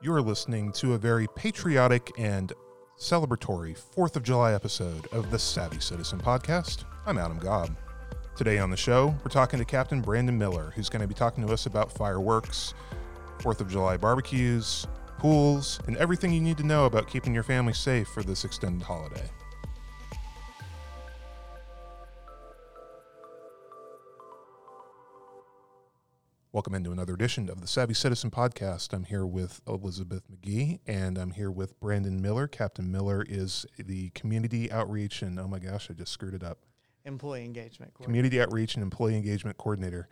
You are listening to a very patriotic and celebratory 4th of July episode of the Savvy Citizen podcast. I'm Adam Gobb. Today on the show, we're talking to Captain Brandon Miller, who's going to be talking to us about fireworks, 4th of July barbecues, pools, and everything you need to know about keeping your family safe for this extended holiday. Welcome into another edition of the Savvy Citizen Podcast. I'm here with Elizabeth McGee and I'm here with Brandon Miller. Captain Miller is the community outreach and, oh my gosh, I just screwed it up. Employee engagement. coordinator. Community outreach and employee engagement coordinator.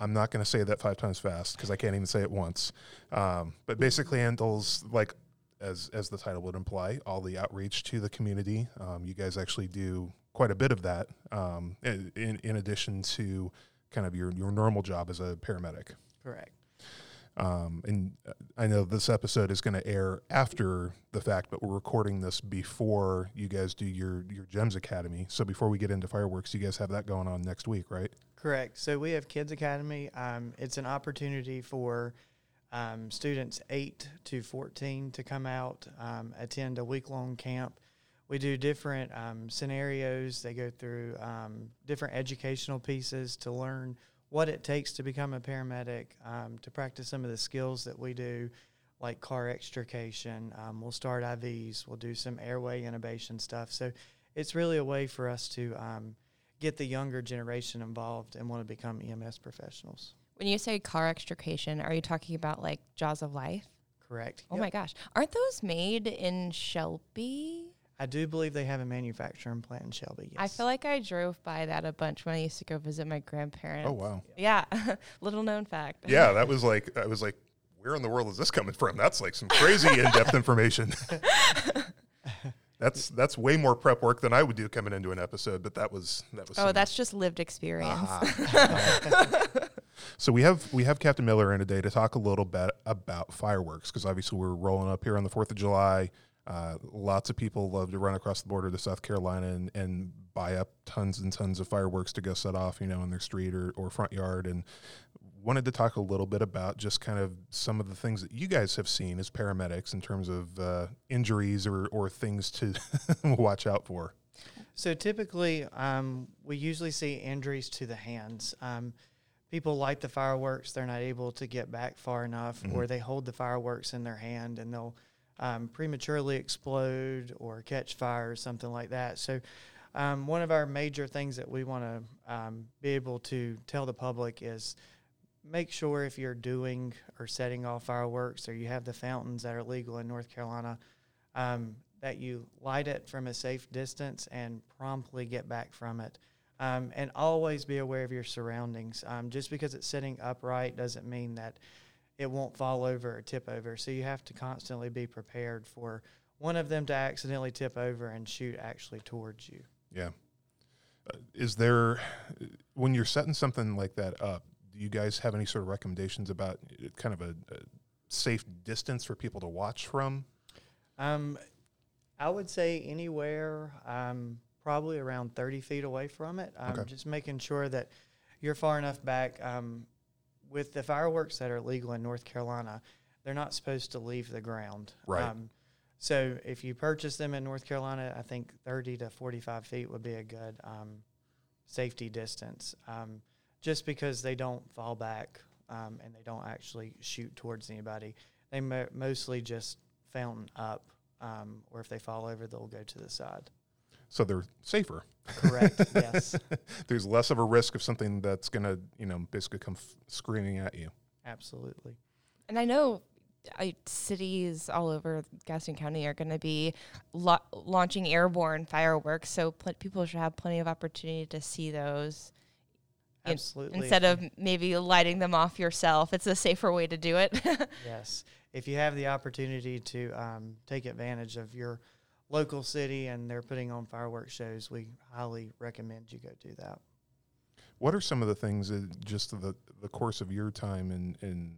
I'm not going to say that five times fast because I can't even say it once. Um, but basically handles like as as the title would imply, all the outreach to the community. Um, you guys actually do quite a bit of that um, in in addition to kind of your your normal job as a paramedic. Correct. Um, and uh, I know this episode is going to air after the fact, but we're recording this before you guys do your your GEMS Academy. So before we get into fireworks, you guys have that going on next week, right? Correct. So we have Kids Academy. Um, it's an opportunity for um, students 8 to 14 to come out, um, attend a week long camp. We do different um, scenarios. They go through um, different educational pieces to learn what it takes to become a paramedic, um, to practice some of the skills that we do, like car extrication. Um, we'll start IVs, we'll do some airway intubation stuff. So it's really a way for us to um, get the younger generation involved and want to become EMS professionals. When you say car extrication, are you talking about like Jaws of Life? Correct. Oh Yep. my gosh. Aren't those made in Shelby? I do believe they have a manufacturing plant in Shelby. Yes. I feel like I drove by that a bunch when I used to go visit my grandparents. Oh wow. Yeah. Little known fact. Yeah, that was like I was like, where in the world is this coming from? That's like some crazy in depth information. that's that's way more prep work than I would do coming into an episode, but that was that was Oh, some- that's just lived experience. Ah. So we have we have Captain Miller in today to talk a little bit about fireworks because obviously we're rolling up here on the Fourth of July. Uh, lots of people love to run across the border to South Carolina and, and buy up tons and tons of fireworks to go set off, you know, in their street or, or front yard. And wanted to talk a little bit about just kind of some of the things that you guys have seen as paramedics in terms of uh, injuries or, or things to watch out for. So typically, um, we usually see injuries to the hands. Um, people light the fireworks; they're not able to get back far enough, or they hold the fireworks in their hand and they'll um, prematurely explode or catch fire or something like that. So. Um, one of our major things that we want to um, be able to tell the public is make sure if you're doing or setting off fireworks or you have the fountains that are legal in North Carolina, um, that you light it from a safe distance and promptly get back from it. Um, and always be aware of your surroundings. Um, just because it's sitting upright doesn't mean that it won't fall over or tip over. So you have to constantly be prepared for one of them to accidentally tip over and shoot actually towards you. Yeah. Uh, is there, when you're setting something like that up, do you guys have any sort of recommendations about uh, kind of a, a safe distance for people to watch from? Um, I would say anywhere, um, probably around 30 feet away from it. Um, Okay. Just making sure that you're far enough back. Um, with the fireworks that are legal in North Carolina, they're not supposed to leave the ground. Right. Um, so if you purchase them in North Carolina, I think 30 to 45 feet would be a good um, safety distance. Um, just because they don't fall back um, and they don't actually shoot towards anybody, they mo- mostly just fountain up, um, or if they fall over, they'll go to the side. So they're safer. Correct. yes. There's less of a risk of something that's going to, you know, basically come f- screaming at you. Absolutely. And I know uh, cities all over Gaston County are going to be lo- launching airborne fireworks, so pl- people should have plenty of opportunity to see those In- Absolutely. instead of maybe lighting them off yourself. It's a safer way to do it. yes, if you have the opportunity to um, take advantage of your local city and they're putting on fireworks shows, we highly recommend you go do that. What are some of the things that just the, the course of your time in, in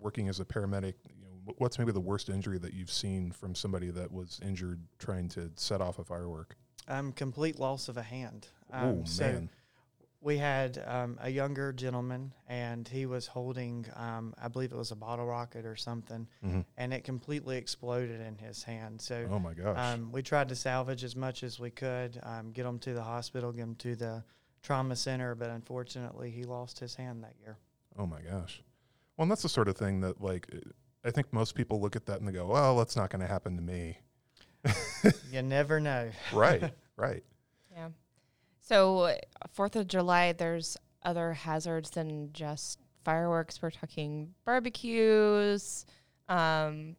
working as a paramedic, you know, what's maybe the worst injury that you've seen from somebody that was injured trying to set off a firework? Um, complete loss of a hand. Um, oh, so man. We had um, a younger gentleman, and he was holding, um, I believe it was a bottle rocket or something, Mm-hmm. and it completely exploded in his hand. So Oh my gosh. um, we tried to salvage as much as we could, um, get him to the hospital, get him to the trauma center, but unfortunately, he lost his hand that year. oh my gosh. Well, and that's the sort of thing that like I think most people look at that and they go, "Well, that's not going to happen to me." you never know. Right. right. Yeah. So Fourth of July, there's other hazards than just fireworks. We're talking barbecues. Um,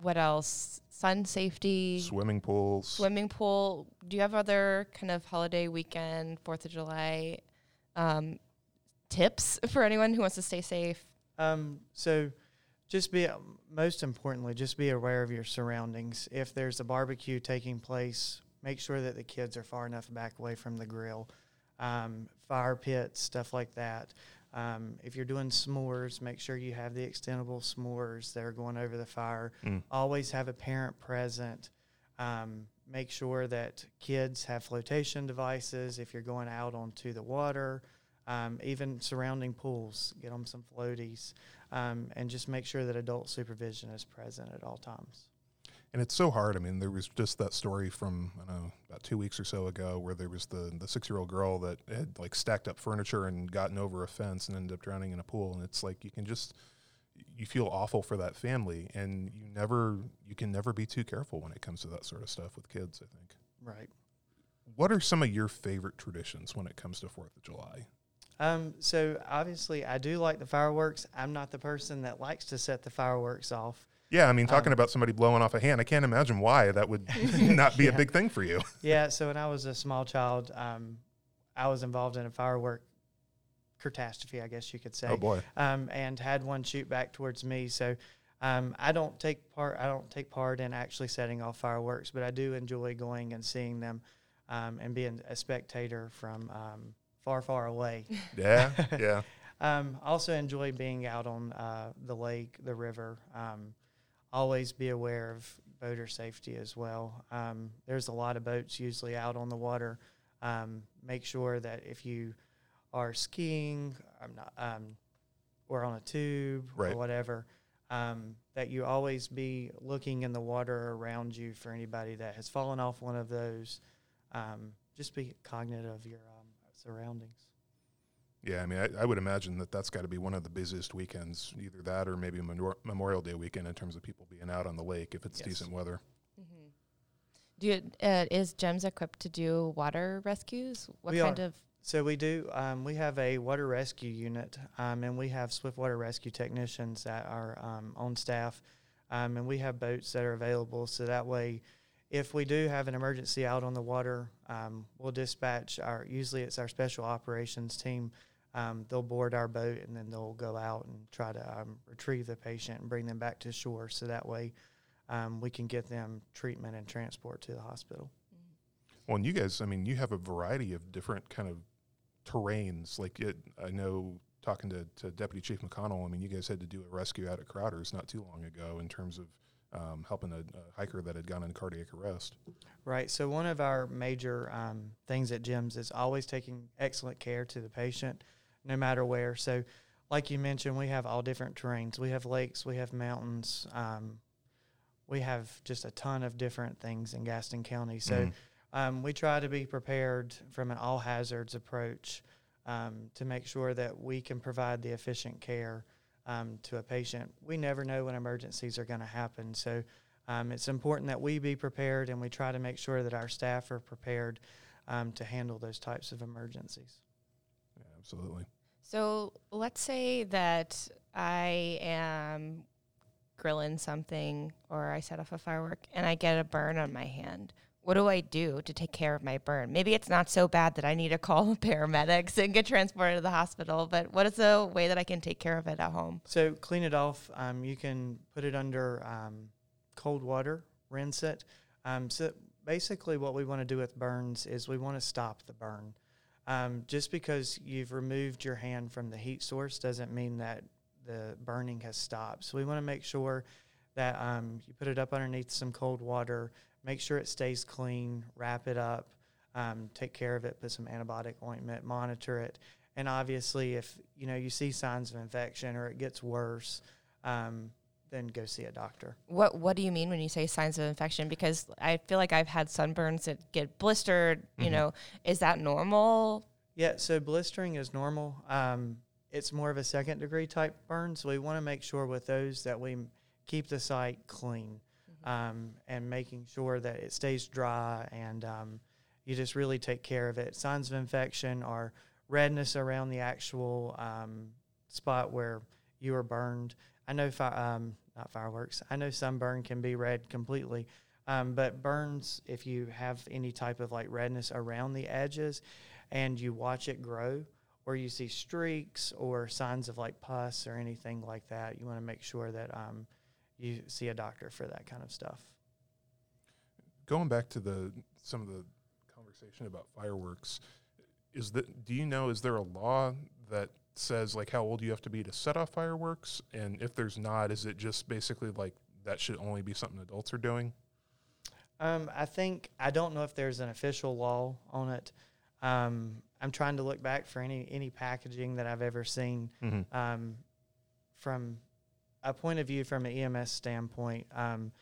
what else? Sun safety, Swimming pools. swimming pool. Do you have other kind of holiday weekend, Fourth of July um, tips for anyone who wants to stay safe? Um, so just be, most importantly, just be aware of your surroundings. If there's a barbecue taking place, make sure that the kids are far enough back away from the grill. Um, fire pits, stuff like that. Um, if you're doing s'mores, make sure you have the extendable s'mores that are going over the fire. Mm. Always have a parent present. Um, make sure that kids have flotation devices if you're going out onto the water. Um, even surrounding pools, get them some floaties, um, and just make sure that adult supervision is present at all times. And it's so hard. I mean, there was just that story from I don't know about two weeks or so ago where there was the the six year old girl that had like stacked up furniture and gotten over a fence and ended up drowning in a pool. And it's like you can just you feel awful for that family, and you never you can never be too careful when it comes to that sort of stuff with kids. I think. Right. What are some of your favorite traditions when it comes to Fourth of July? Um, so obviously, I do like the fireworks. I'm not the person that likes to set the fireworks off. Yeah, I mean, talking Um, about somebody blowing off a hand, I can't imagine why that would not be a big thing for you. Yeah. So when I was a small child, um, I was involved in a firework catastrophe, I guess you could say. Oh boy. um, and had one shoot back towards me. So um, I don't take part. I don't take part in actually setting off fireworks, but I do enjoy going and seeing them, um, and being a spectator from um, far, far away. Yeah, yeah. Um, also enjoy being out on uh, the lake, the river. Um, always be aware of boater safety as well. Um, there's a lot of boats usually out on the water. Um, make sure that if you are skiing, I'm not, um, or on a tube Right. or whatever, um, that you always be looking in the water around you for anybody that has fallen off one of those. Um, just be cognizant of your um, surroundings. Yeah, I mean, I, I would imagine that that's got to be one of the busiest weekends, either that or maybe Memor- Memorial Day weekend in terms of people being out on the lake if it's Yes. decent weather. Mm-hmm. Do you, uh, is GEMS equipped to do water rescues? What We kind are. of So we do. Um, we have a water rescue unit, um, and we have swift water rescue technicians that are um, on staff, um, and we have boats that are available. So that way, if we do have an emergency out on the water, um, we'll dispatch our. Usually, it's our special operations team. Um, they'll board our boat, and then they'll go out and try to um, retrieve the patient and bring them back to shore. So that way, um, we can get them treatment and transport to the hospital. Well, and you guys, I mean, you have a variety of different kind of terrains. Like it, I know talking to, to Deputy Chief McConnell, I mean, you guys had to do a rescue out at Crowder's not too long ago in terms of um, helping a, a hiker that had gone in cardiac arrest. Right. So one of our major um, things at GEMS is always taking excellent care to the patient, no matter where. So, like you mentioned, we have all different terrains. We have lakes, we have mountains, um, we have just a ton of different things in Gaston County. So, Mhm. um, we try to be prepared from an all hazards approach um, to make sure that we can provide the efficient care um, to a patient. We never know when emergencies are going to happen. So, um, it's important that we be prepared and we try to make sure that our staff are prepared um, to handle those types of emergencies. Yeah, absolutely. So let's say that I am grilling something or I set off a firework and I get a burn on my hand. What do I do to take care of my burn? Maybe it's not so bad that I need to call paramedics and get transported to the hospital, but what is a way that I can take care of it at home? So, clean it off. Um, you can put it under um, cold water, rinse it. Um, so, basically, what we want to do with burns is we want to stop the burn. Um, just because you've removed your hand from the heat source doesn't mean that the burning has stopped. So, we want to make sure that um, you put it up underneath some cold water, make sure it stays clean, wrap it up, um, take care of it, put some antibiotic ointment, monitor it, and obviously, if you know you see signs of infection or it gets worse, um, then go see a doctor. What What do you mean when you say signs of infection? Because I feel like I've had sunburns that get blistered. You Mhm. know, is that normal? Yeah, so blistering is normal. Um, it's more of a second degree type burn, so we want to make sure with those that we keep the site clean um, and making sure that it stays dry and um, you just really take care of it. Signs of infection are redness around the actual um, spot where you were burned. I know, fi- um, not fireworks. I know sunburn can be red completely, um, but burns, if you have any type of like redness around the edges, and you watch it grow, or you see streaks or signs of like pus or anything like that, you want to make sure that um, you see a doctor for that kind of stuff. Going back to the some of the conversation about fireworks, is that do you know is there a law that says like how old you have to be to set off fireworks? And if there's not, is it just basically like that should only be something adults are doing? Um, I think I don't know if there's an official law on it. Um, I'm trying to look back for any any packaging that I've ever seen Mm-hmm. um, from a point of view from an EMS standpoint. Um,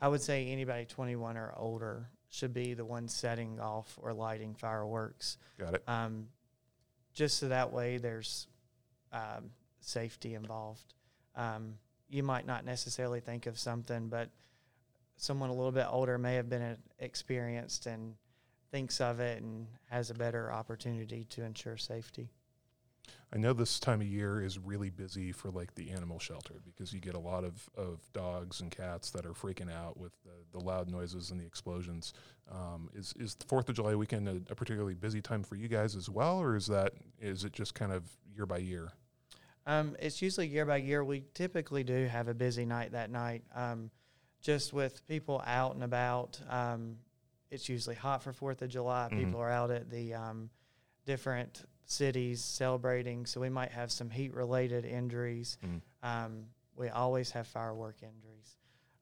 I would say anybody 21 or older should be the one setting off or lighting fireworks, Got it. um, just so that way there's um, safety involved. Um, you might not necessarily think of something, but someone a little bit older may have been uh, experienced and thinks of it and has a better opportunity to ensure safety. I know this time of year is really busy for like the animal shelter because you get a lot of, of dogs and cats that are freaking out with the, the loud noises and the explosions. Um, is is the Fourth of July weekend a, a particularly busy time for you guys as well, or is that is it just kind of year by year? Um, it's usually year by year. We typically do have a busy night that night, um, just with people out and about. Um, it's usually hot for Fourth of July. Mhm. People are out at the um, different cities celebrating, so we might have some heat-related injuries. Mhm. Um, we always have firework injuries.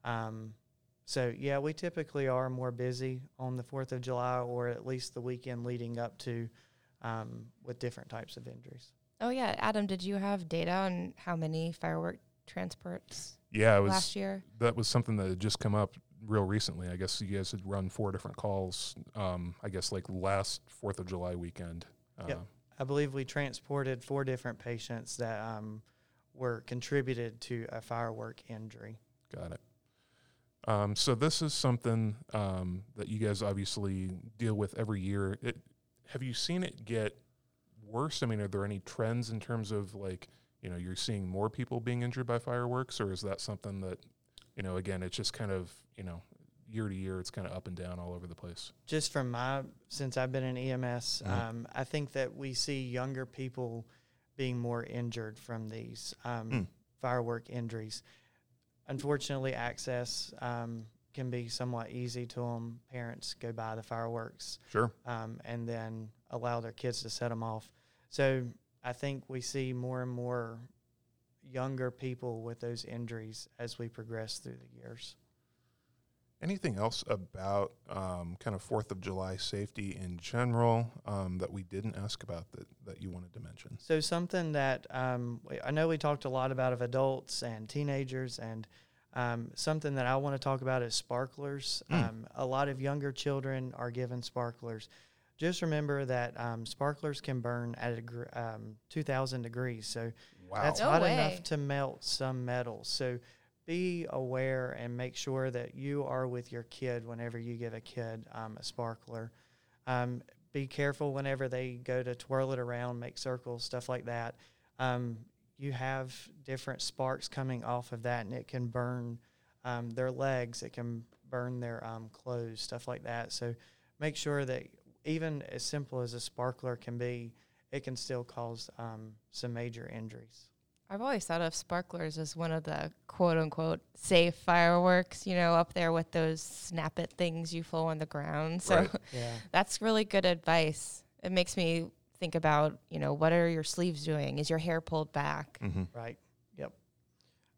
Um, so yeah, we typically are more busy on the Fourth of July, or at least the weekend leading up to, um, with different types of injuries. Oh yeah, Adam, did you have data on how many firework transports Yeah, it was last year? that was something that had just come up real recently. I guess you guys had run four different calls. Um, I guess like last Fourth of July weekend. Uh, Yep. I believe we transported four different patients that um, were contributed to a firework injury. Got it. Um, so this is something um, that you guys obviously deal with every year. It, have you seen it get worse? I mean, are there any trends in terms of like, you know, you're seeing more people being injured by fireworks, or is that something that, you know, again, it's just kind of, you know, year to year, it's kind of up and down all over the place. Just from my, since I've been in EMS, Mhm. um, I think that we see younger people being more injured from these um, Mm. firework injuries. Unfortunately, access um, can be somewhat easy to them. Parents go buy the fireworks Sure. um, and then allow their kids to set them off. So I think we see more and more younger people with those injuries as we progress through the years. Anything else about um, kind of Fourth of July safety in general um, that we didn't ask about that, that you wanted to mention? So something that um, I know we talked a lot about of adults and teenagers, and um, something that I want to talk about is sparklers. Mm. Um, a lot of younger children are given sparklers. Just remember that um, sparklers can burn at a gr- um, 2,000 degrees. So Wow. That's No hot way. enough to melt some metals. So be aware and make sure that you are with your kid whenever you give a kid um, a sparkler. Um, be careful whenever they go to twirl it around, make circles, stuff like that. Um, you have different sparks coming off of that, and it can burn um, their legs. It can burn their um, clothes, stuff like that. So make sure that even as simple as a sparkler can be, it can still cause um, some major injuries. I've always thought of sparklers as one of the quote unquote safe fireworks, you know, up there with those snap it things you flow on the ground. So Right. Yeah. that's really good advice. It makes me think about, you know, what are your sleeves doing? Is your hair pulled back? Mm-hmm. Right. Yep.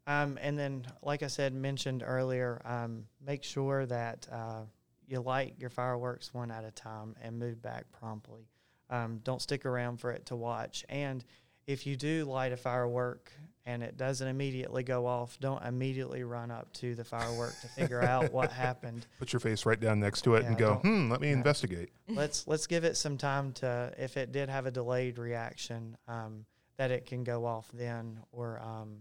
Um, and then, like I said, mentioned earlier, um, make sure that uh, you light your fireworks one at a time and move back promptly. Um, don't stick around for it to watch. And if you do light a firework and it doesn't immediately go off, don't immediately run up to the firework to figure out what happened. Put your face right down next to it Yeah, and go, hmm, let me yeah. investigate. let's let's give it some time to if it did have a delayed reaction um, that it can go off then or um,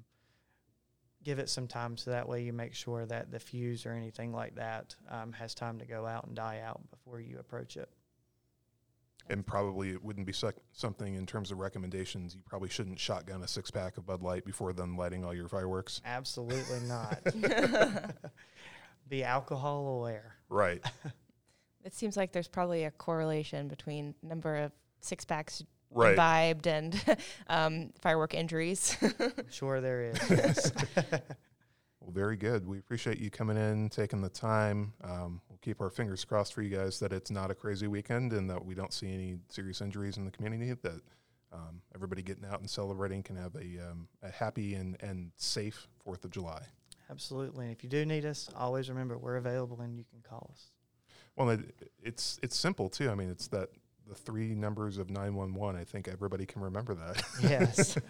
give it some time so that way you make sure that the fuse or anything like that um, has time to go out and die out before you approach it And probably it wouldn't be sec- something in terms of recommendations. You probably shouldn't shotgun a six pack of Bud Light before then lighting all your fireworks. absolutely not be alcohol aware Right. It seems like there's probably a correlation between number of six packs Right. imbibed and um, firework injuries. sure there is Well, very good. We appreciate you coming in, taking the time. Um, we'll keep our fingers crossed for you guys that it's not a crazy weekend and that we don't see any serious injuries in the community. That um, everybody getting out and celebrating can have a, um, a happy and, and safe Fourth of July. absolutely and if you do need us always remember we're available and you can call us Well, it, it's it's simple too. I mean, it's that the three numbers of nine one one. I think everybody can remember that. yes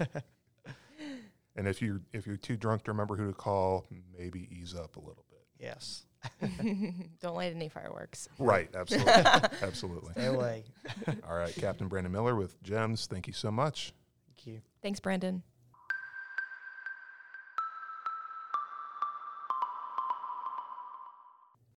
and if you if you're too drunk to remember who to call, maybe ease up a little bit. yes Don't light any fireworks. Right. Absolutely. absolutely. stay away All right, Captain Brandon Miller with GEMS. Thank you so much. thank you Thanks, Brandon.